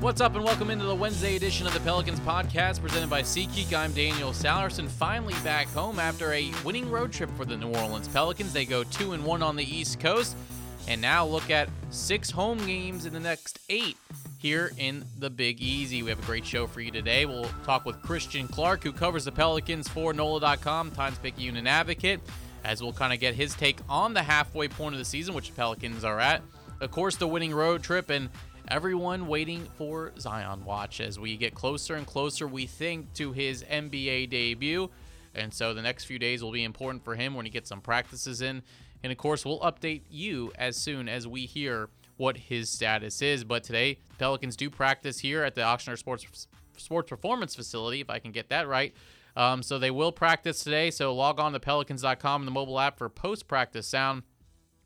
What's up, and welcome into the Wednesday edition of the Pelicans podcast presented by SeatGeek. I'm Daniel Sallerson, finally back home after a winning road trip for the New Orleans Pelicans. They go two and one on the East Coast, and now look at six home games in the next eight here in the Big Easy. We have a great show for you today. We'll talk with Christian Clark, who covers the Pelicans for NOLA.com, Times Picayune Advocate, as we'll kind of get his take on the halfway point of the season, which the Pelicans are at. Of course, the winning road trip and everyone waiting for Zion Watch as we get closer and closer, we think, to his NBA debut. And so the next few days will be important for him when he gets some practices in. And of course, we'll update you as soon as we hear what his status is. But today, Pelicans do practice here at the Ochsner Sports Sports Performance Facility, if I can get that right. Um, so they will practice today. So log on to pelicans.com and the mobile app for post practice sound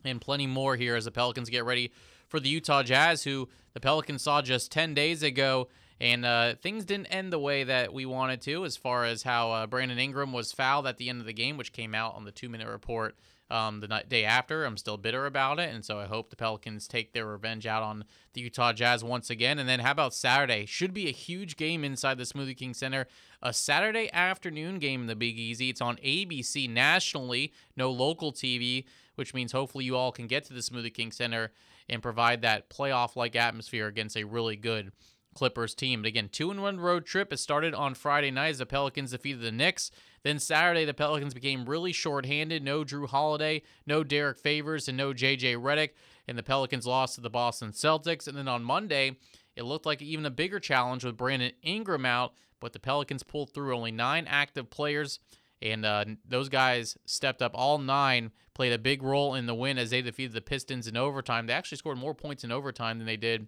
and plenty more here as the Pelicans get ready for the Utah Jazz, who the Pelicans saw just 10 days ago. And uh, things didn't end the way that we wanted to, as far as how uh, Brandon Ingram was fouled at the end of the game, which came out on the two minute report um, the night, day after. I'm still bitter about it. And so I hope the Pelicans take their revenge out on the Utah Jazz once again. And then how about Saturday? Should be a huge game inside the Smoothie King Center. A Saturday afternoon game in the Big Easy. It's on ABC nationally, no local TV, which means hopefully you all can get to the Smoothie King Center and provide that playoff like atmosphere against a really good Clippers team. But again, two and one road trip. It started on Friday night as the Pelicans defeated the Knicks. Then Saturday, the Pelicans became really shorthanded. No Jrue Holiday, no Derrick Favors, and no JJ Redick. And the Pelicans lost to the Boston Celtics. And then on Monday, it looked like even a bigger challenge with Brandon Ingram out, but the Pelicans pulled through only nine active players. And uh, those guys stepped up. All nine played a big role in the win as they defeated the Pistons in overtime. They actually scored more points in overtime than they did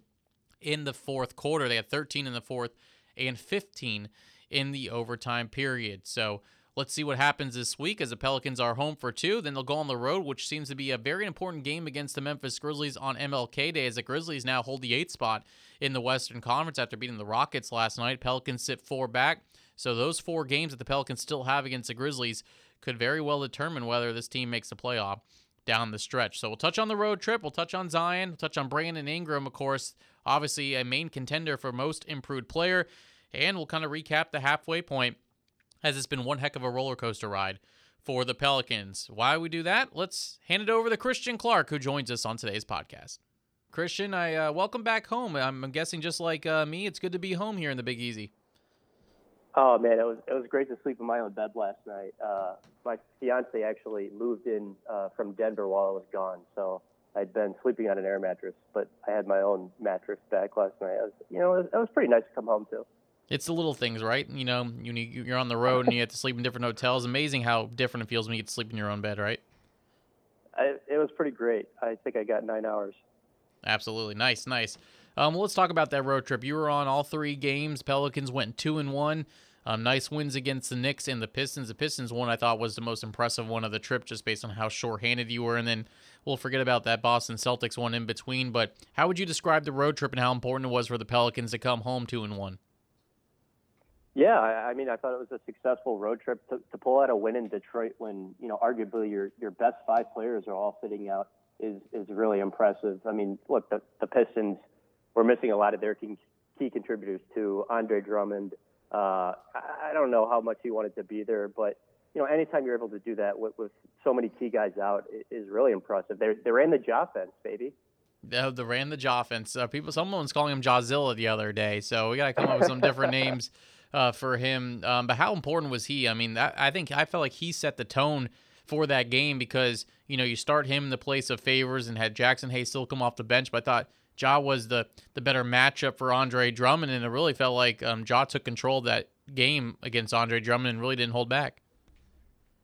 in the fourth quarter. They had 13 in the fourth and 15 in the overtime period. So let's see what happens this week as the Pelicans are home for two. Then they'll go on the road, which seems to be a very important game against the Memphis Grizzlies on MLK Day, as the Grizzlies now hold the eighth spot in the Western Conference after beating the Rockets last night. Pelicans sit four back. So those four games that the Pelicans still have against the Grizzlies could very well determine whether this team makes the playoff down the stretch. So we'll touch on the road trip. We'll touch on Zion. We'll touch on Brandon Ingram, of course, obviously a main contender for most improved player. And we'll kind of recap the halfway point as it's been one heck of a roller coaster ride for the Pelicans. Why we do that? Let's hand it over to Christian Clark, who joins us on today's podcast. Christian, I uh, welcome back home. I'm guessing just like uh, me, it's good to be home here in the Big Easy. Oh man, it was it was great to sleep in my own bed last night. Uh, my fiance actually moved in uh, from Denver while I was gone, so I'd been sleeping on an air mattress, but I had my own mattress back last night. It was, you know, it was, it was pretty nice to come home to. It's the little things, right? You know, you you're on the road and you have to sleep in different hotels. Amazing how different it feels when you get to sleep in your own bed, right? I, it was pretty great. I think I got nine hours. Absolutely, nice, nice. Um, well, let's talk about that road trip. You were on all three games. Pelicans went two and one. Um, nice wins against the Knicks and the Pistons. The Pistons one I thought was the most impressive one of the trip, just based on how short-handed you were. And then we'll forget about that Boston Celtics one in between. But how would you describe the road trip and how important it was for the Pelicans to come home two and one? Yeah, I mean, I thought it was a successful road trip to, to pull out a win in Detroit when you know arguably your your best five players are all sitting out is is really impressive. I mean, look, the, the Pistons were missing a lot of their key, key contributors to Andre Drummond. Uh, I don't know how much he wanted to be there, but you know, anytime you're able to do that with, with so many key guys out is really impressive. They they ran the offense, baby. The, the ran the offense. Uh, people, someone's calling him Jahzilla the other day, so we got to come up with some different names uh, for him. Um, but how important was he? I mean, that, I think I felt like he set the tone for that game because you know you start him in the place of favors and had Jaxson Hayes still come off the bench, but I thought Ja was the the better matchup for Andre Drummond, and it really felt like um, Ja took control of that game against Andre Drummond and really didn't hold back.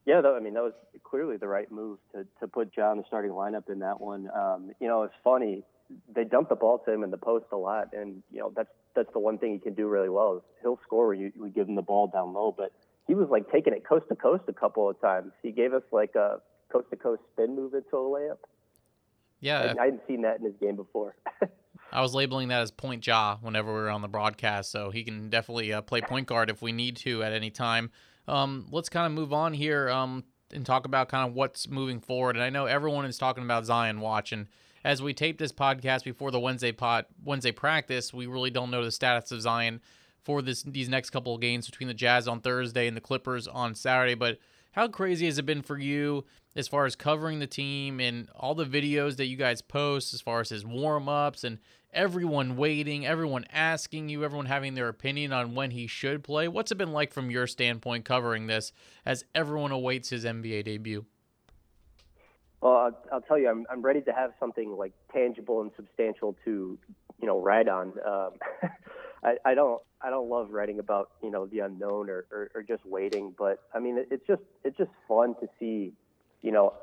Yeah, though I mean that was clearly the right move to to put Ja in the starting lineup in that one. Um, you know, it's funny they dump the ball to him in the post a lot, and you know that's that's the one thing he can do really well is he'll score when you, you give him the ball down low, but he was like taking it coast to coast a couple of times. He gave us like a coast to coast spin move into a layup. Yeah, I, I hadn't seen that in his game before. I was labeling that as point jaw whenever we were on the broadcast, so he can definitely uh, play point guard if we need to at any time. Um, let's kind of move on here um, and talk about kind of what's moving forward. And I know everyone is talking about Zion Watch, and as we tape this podcast before the Wednesday pot Wednesday practice, we really don't know the status of Zion for this these next couple of games between the Jazz on Thursday and the Clippers on Saturday. But how crazy has it been for you as far as covering the team and all the videos that you guys post as far as his warm ups and everyone waiting, everyone asking you, everyone having their opinion on when he should play? What's it been like from your standpoint covering this as everyone awaits his NBA debut? Well, I'll, tell you, I'm I'm ready to have something like tangible and substantial to, you know, write on. Um, I, I don't I don't love writing about you know the unknown or, or, or just waiting, but I mean it's just it's just fun to see, you know,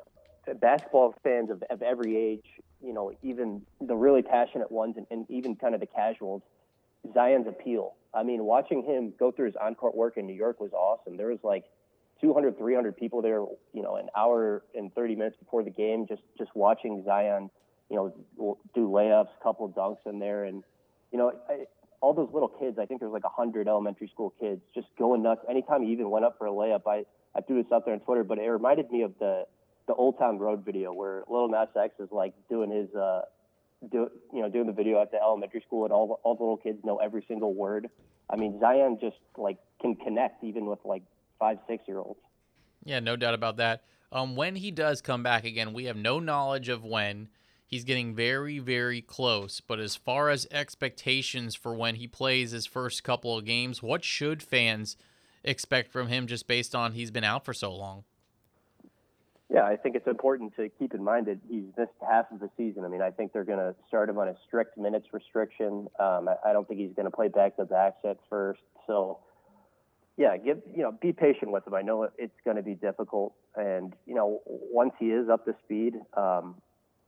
basketball fans of, of every age, you know, even the really passionate ones and, and even kind of the casuals, Zion's appeal. I mean, watching him go through his on-court work in New York was awesome. There was like 200, 300 people there, you know, an hour and 30 minutes before the game, just just watching Zion, you know, do layups, couple dunks in there, and you know, I, all those little kids. I think there's like 100 elementary school kids just going nuts. Anytime he even went up for a layup, I I threw this out there on Twitter, but it reminded me of the the Old Town Road video where Lil Nas X is like doing his uh do you know doing the video at the elementary school and all all the little kids know every single word. I mean Zion just like can connect even with like five, six year olds. Yeah, no doubt about that. Um, when he does come back again, we have no knowledge of when. He's getting very, very close. But as far as expectations for when he plays his first couple of games, what should fans expect from him just based on he's been out for so long? Yeah, I think it's important to keep in mind that he's missed half of the season. I mean, I think they're going to start him on a strict minutes restriction. Um, I, I don't think he's going to play back to back at first. So yeah, give you know, be patient with him. I know it's going to be difficult, and you know, once he is up to speed, um,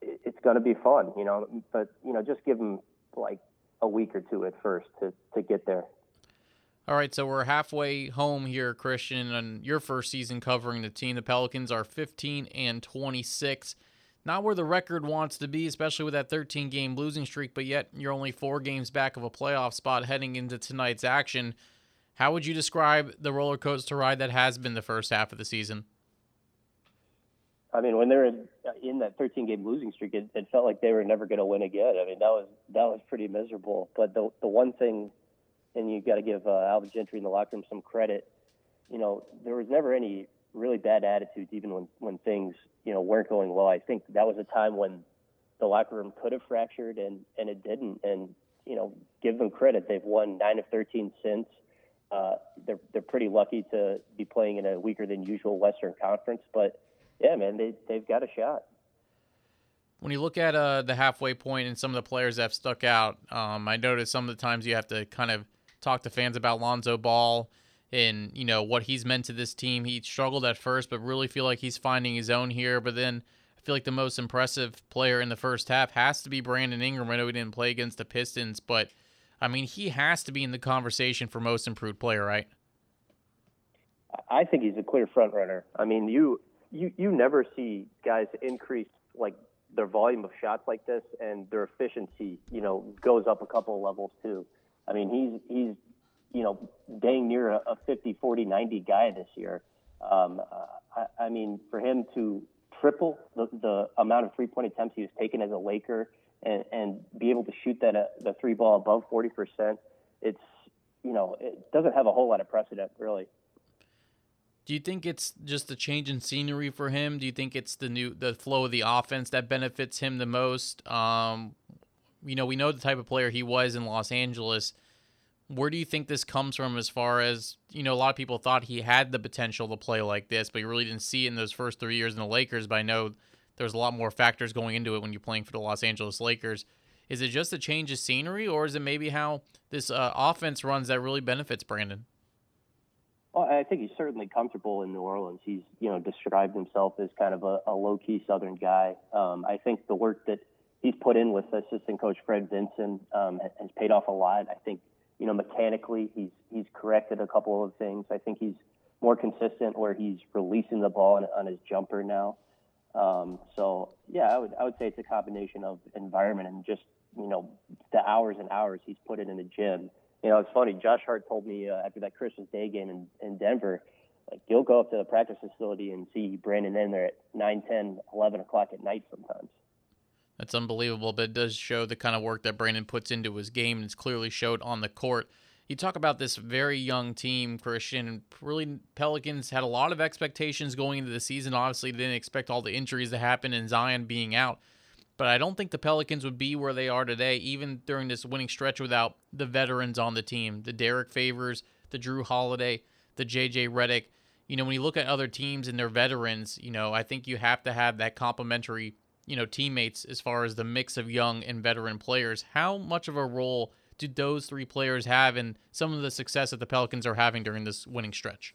it's going to be fun. You know, but you know, just give them like a week or two at first to to get there. All right, so we're halfway home here, Christian, on your first season covering the team. The Pelicans are 15 and 26. Not where the record wants to be, especially with that 13 game losing streak, but yet you're only four games back of a playoff spot heading into tonight's action. How would you describe the roller coaster ride that has been the first half of the season? I mean, when they were in, that 13 game losing streak, it, it, felt like they were never going to win again. I mean, that was that was pretty miserable. But the the one thing, and you got to give uh, Alvin Gentry in the locker room some credit. You know, there was never any really bad attitudes, even when when things you know weren't going well. I think that was a time when the locker room could have fractured, and and it didn't. And you know, give them credit. They've won nine of 13 since uh, they're they're pretty lucky to be playing in a weaker than usual Western Conference. But yeah, man, they they've got a shot. When you look at uh, the halfway point and some of the players that have stuck out, um, I noticed some of the times you have to kind of talk to fans about Lonzo Ball and you know what he's meant to this team. He struggled at first, but really feel like he's finding his own here. But then I feel like the most impressive player in the first half has to be Brandon Ingram. I know he didn't play against the Pistons, but I mean, he has to be in the conversation for most improved player, right? I think he's a clear front runner. I mean, you you you never see guys increase like their volume of shots like this and their efficiency, you know, goes up a couple of levels too. I mean, he's he's you know, dang near a, a 50, 40, 90 guy this year. Um, uh, I, I mean, for him to triple the, the amount of three point attempts he was taking as a Laker and, and be able to shoot that uh, the three ball above 40%, it's, you know, it doesn't have a whole lot of precedent, really. Do you think it's just a change in scenery for him? Do you think it's the new the flow of the offense that benefits him the most? Um, you know, we know the type of player he was in Los Angeles. Where do you think this comes from as far as, you know, a lot of people thought he had the potential to play like this, but you really didn't see it in those first three years in the Lakers. But I know there's a lot more factors going into it when you're playing for the Los Angeles Lakers. Is it just a change of scenery, or is it maybe how this uh, offense runs that really benefits Brandon? Well, I think he's certainly comfortable in New Orleans. He's, you know, described himself as kind of a, a low-key Southern guy. Um, I think the work that he's put in with assistant coach Fred Vinson um, has paid off a lot. I think, you know, mechanically he's he's corrected a couple of things. I think he's more consistent where he's releasing the ball on, on his jumper now. Um, so yeah, I would I would say it's a combination of environment and just you know the hours and hours he's put in in the gym. You know, it's funny. Josh Hart told me uh, after that Christmas Day game in, in Denver, like you'll go up to the practice facility and see Brandon in there at 9, 10, 11 o'clock at night sometimes. That's unbelievable, but it does show the kind of work that Brandon puts into his game, and it's clearly showed on the court. You talk about this very young team, Christian. Really, Pelicans had a lot of expectations going into the season. Obviously, they didn't expect all the injuries to happen and Zion being out. But I don't think the Pelicans would be where they are today, even during this winning stretch, without the veterans on the team the Derrick Favors, the Jrue Holiday, the JJ Redick. You know, when you look at other teams and their veterans, you know, I think you have to have that complementary you know teammates as far as the mix of young and veteran players. How much of a role do those three players have in some of the success that the Pelicans are having during this winning stretch?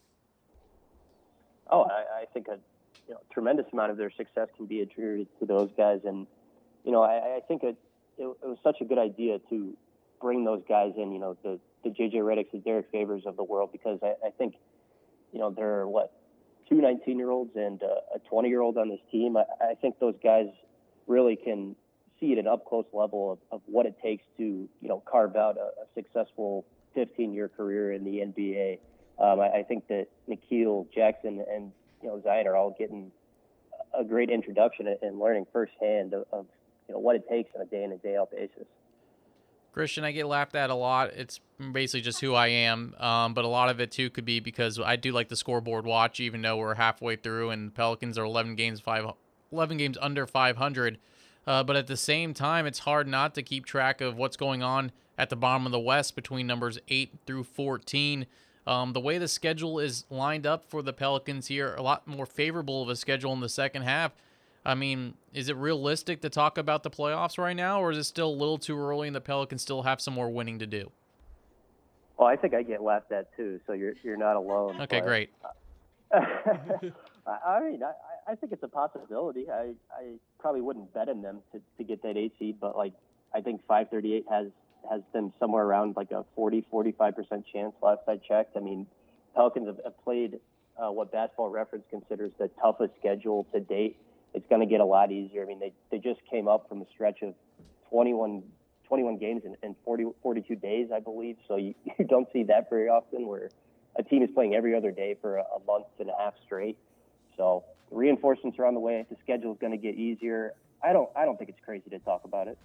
Oh, I, I think a you know, tremendous amount of their success can be attributed to those guys, and you know I, I think it, it, it was such a good idea to bring those guys in. You know the the JJ Redicks, the Derrick Favors of the world, because I, I think you know there are what two 19 year olds and a 20 year old on this team. I, I think those guys really can see at an up close level of, of what it takes to, you know, carve out a, a successful 15 year career in the NBA. Um, I, I think that Nickeil Jaxson and, you know, Zion are all getting a great introduction and learning firsthand of, of, you know, what it takes on a day in and day out basis. Christian, I get laughed at a lot. It's basically just who I am. Um, but a lot of it too could be because I do like the scoreboard watch, even though we're halfway through and Pelicans are 11 games five 11 games under 500. Uh, but at the same time, it's hard not to keep track of what's going on at the bottom of the West between numbers 8 through 14. Um, the way the schedule is lined up for the Pelicans here, a lot more favorable of a schedule in the second half. I mean, is it realistic to talk about the playoffs right now, or is it still a little too early and the Pelicans still have some more winning to do? Well, I think I get laughed at too, so you're you're not alone. Okay, but, great. I mean, I, I think it's a possibility. I, I probably wouldn't bet on them to, to get that eight seed, but like I think 538 has has them somewhere around like a 40, 45 percent chance. Last I checked, I mean, Pelicans have, have played uh, what Basketball Reference considers the toughest schedule to date. It's going to get a lot easier. I mean, they they just came up from a stretch of 21, 21 games in, in 40, 42 days, I believe. So you, you don't see that very often, where a team is playing every other day for a, a month and a half straight. So the reinforcements are on the way. The schedule is going to get easier. I don't I don't think it's crazy to talk about it.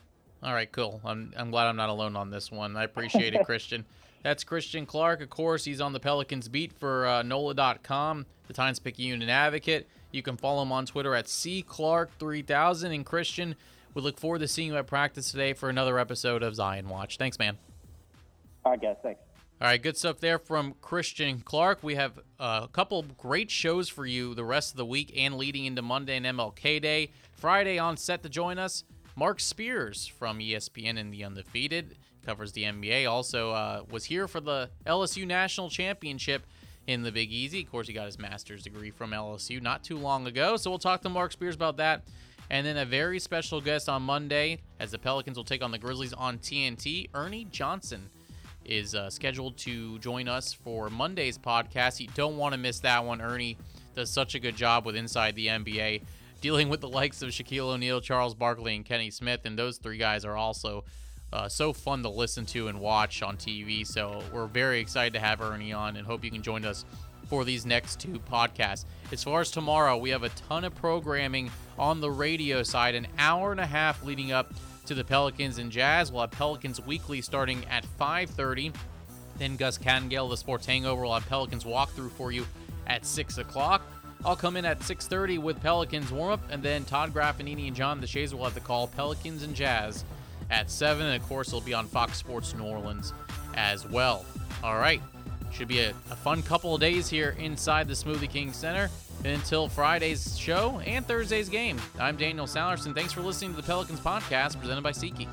All right, cool. I'm I'm glad I'm not alone on this one. I appreciate it, Christian. That's Christian Clark. Of course, he's on the Pelicans beat for uh, NOLA.com, the Times Picayune Advocate. You can follow him on Twitter at cclark3000. And Christian, we look forward to seeing you at practice today for another episode of Zion Watch. Thanks, man. All right, guys. Thanks. All right, good stuff there from Christian Clark. We have a couple great shows for you the rest of the week and leading into Monday and MLK Day. Friday on set to join us, Marc Spears from ESPN and The Undefeated covers the NBA. Also uh, was here for the LSU National Championship in the Big Easy. Of course, he got his master's degree from LSU not too long ago. So we'll talk to Marc Spears about that. And then a very special guest on Monday as the Pelicans will take on the Grizzlies on TNT, Ernie Johnson is uh, scheduled to join us for Monday's podcast. You don't want to miss that one. Ernie does such a good job with Inside the NBA, dealing with the likes of Shaquille O'Neal, Charles Barkley, and Kenny Smith. And those three guys are also uh, so fun to listen to and watch on TV. So we're very excited to have Ernie on and hope you can join us for these next two podcasts. As far as tomorrow, we have a ton of programming on the radio side, an hour and a half leading up to the Pelicans and Jazz. We'll have Pelicans Weekly starting at 5:30. Then Gus Kattengell, the Sports Hangover, will have Pelicans walkthrough for you at 6 o'clock. I'll come in at 6:30 with Pelicans warm-up, and then Todd Graffagnini and John the DeShazier will have the call Pelicans and Jazz at 7. And of course, it'll be on Fox Sports New Orleans as well. All right. Should be a, a fun couple of days here inside the Smoothie King Center until Friday's show and Thursday's game. I'm Daniel Sallerson. Thanks for listening to the Pelicans podcast presented by SeatGeek.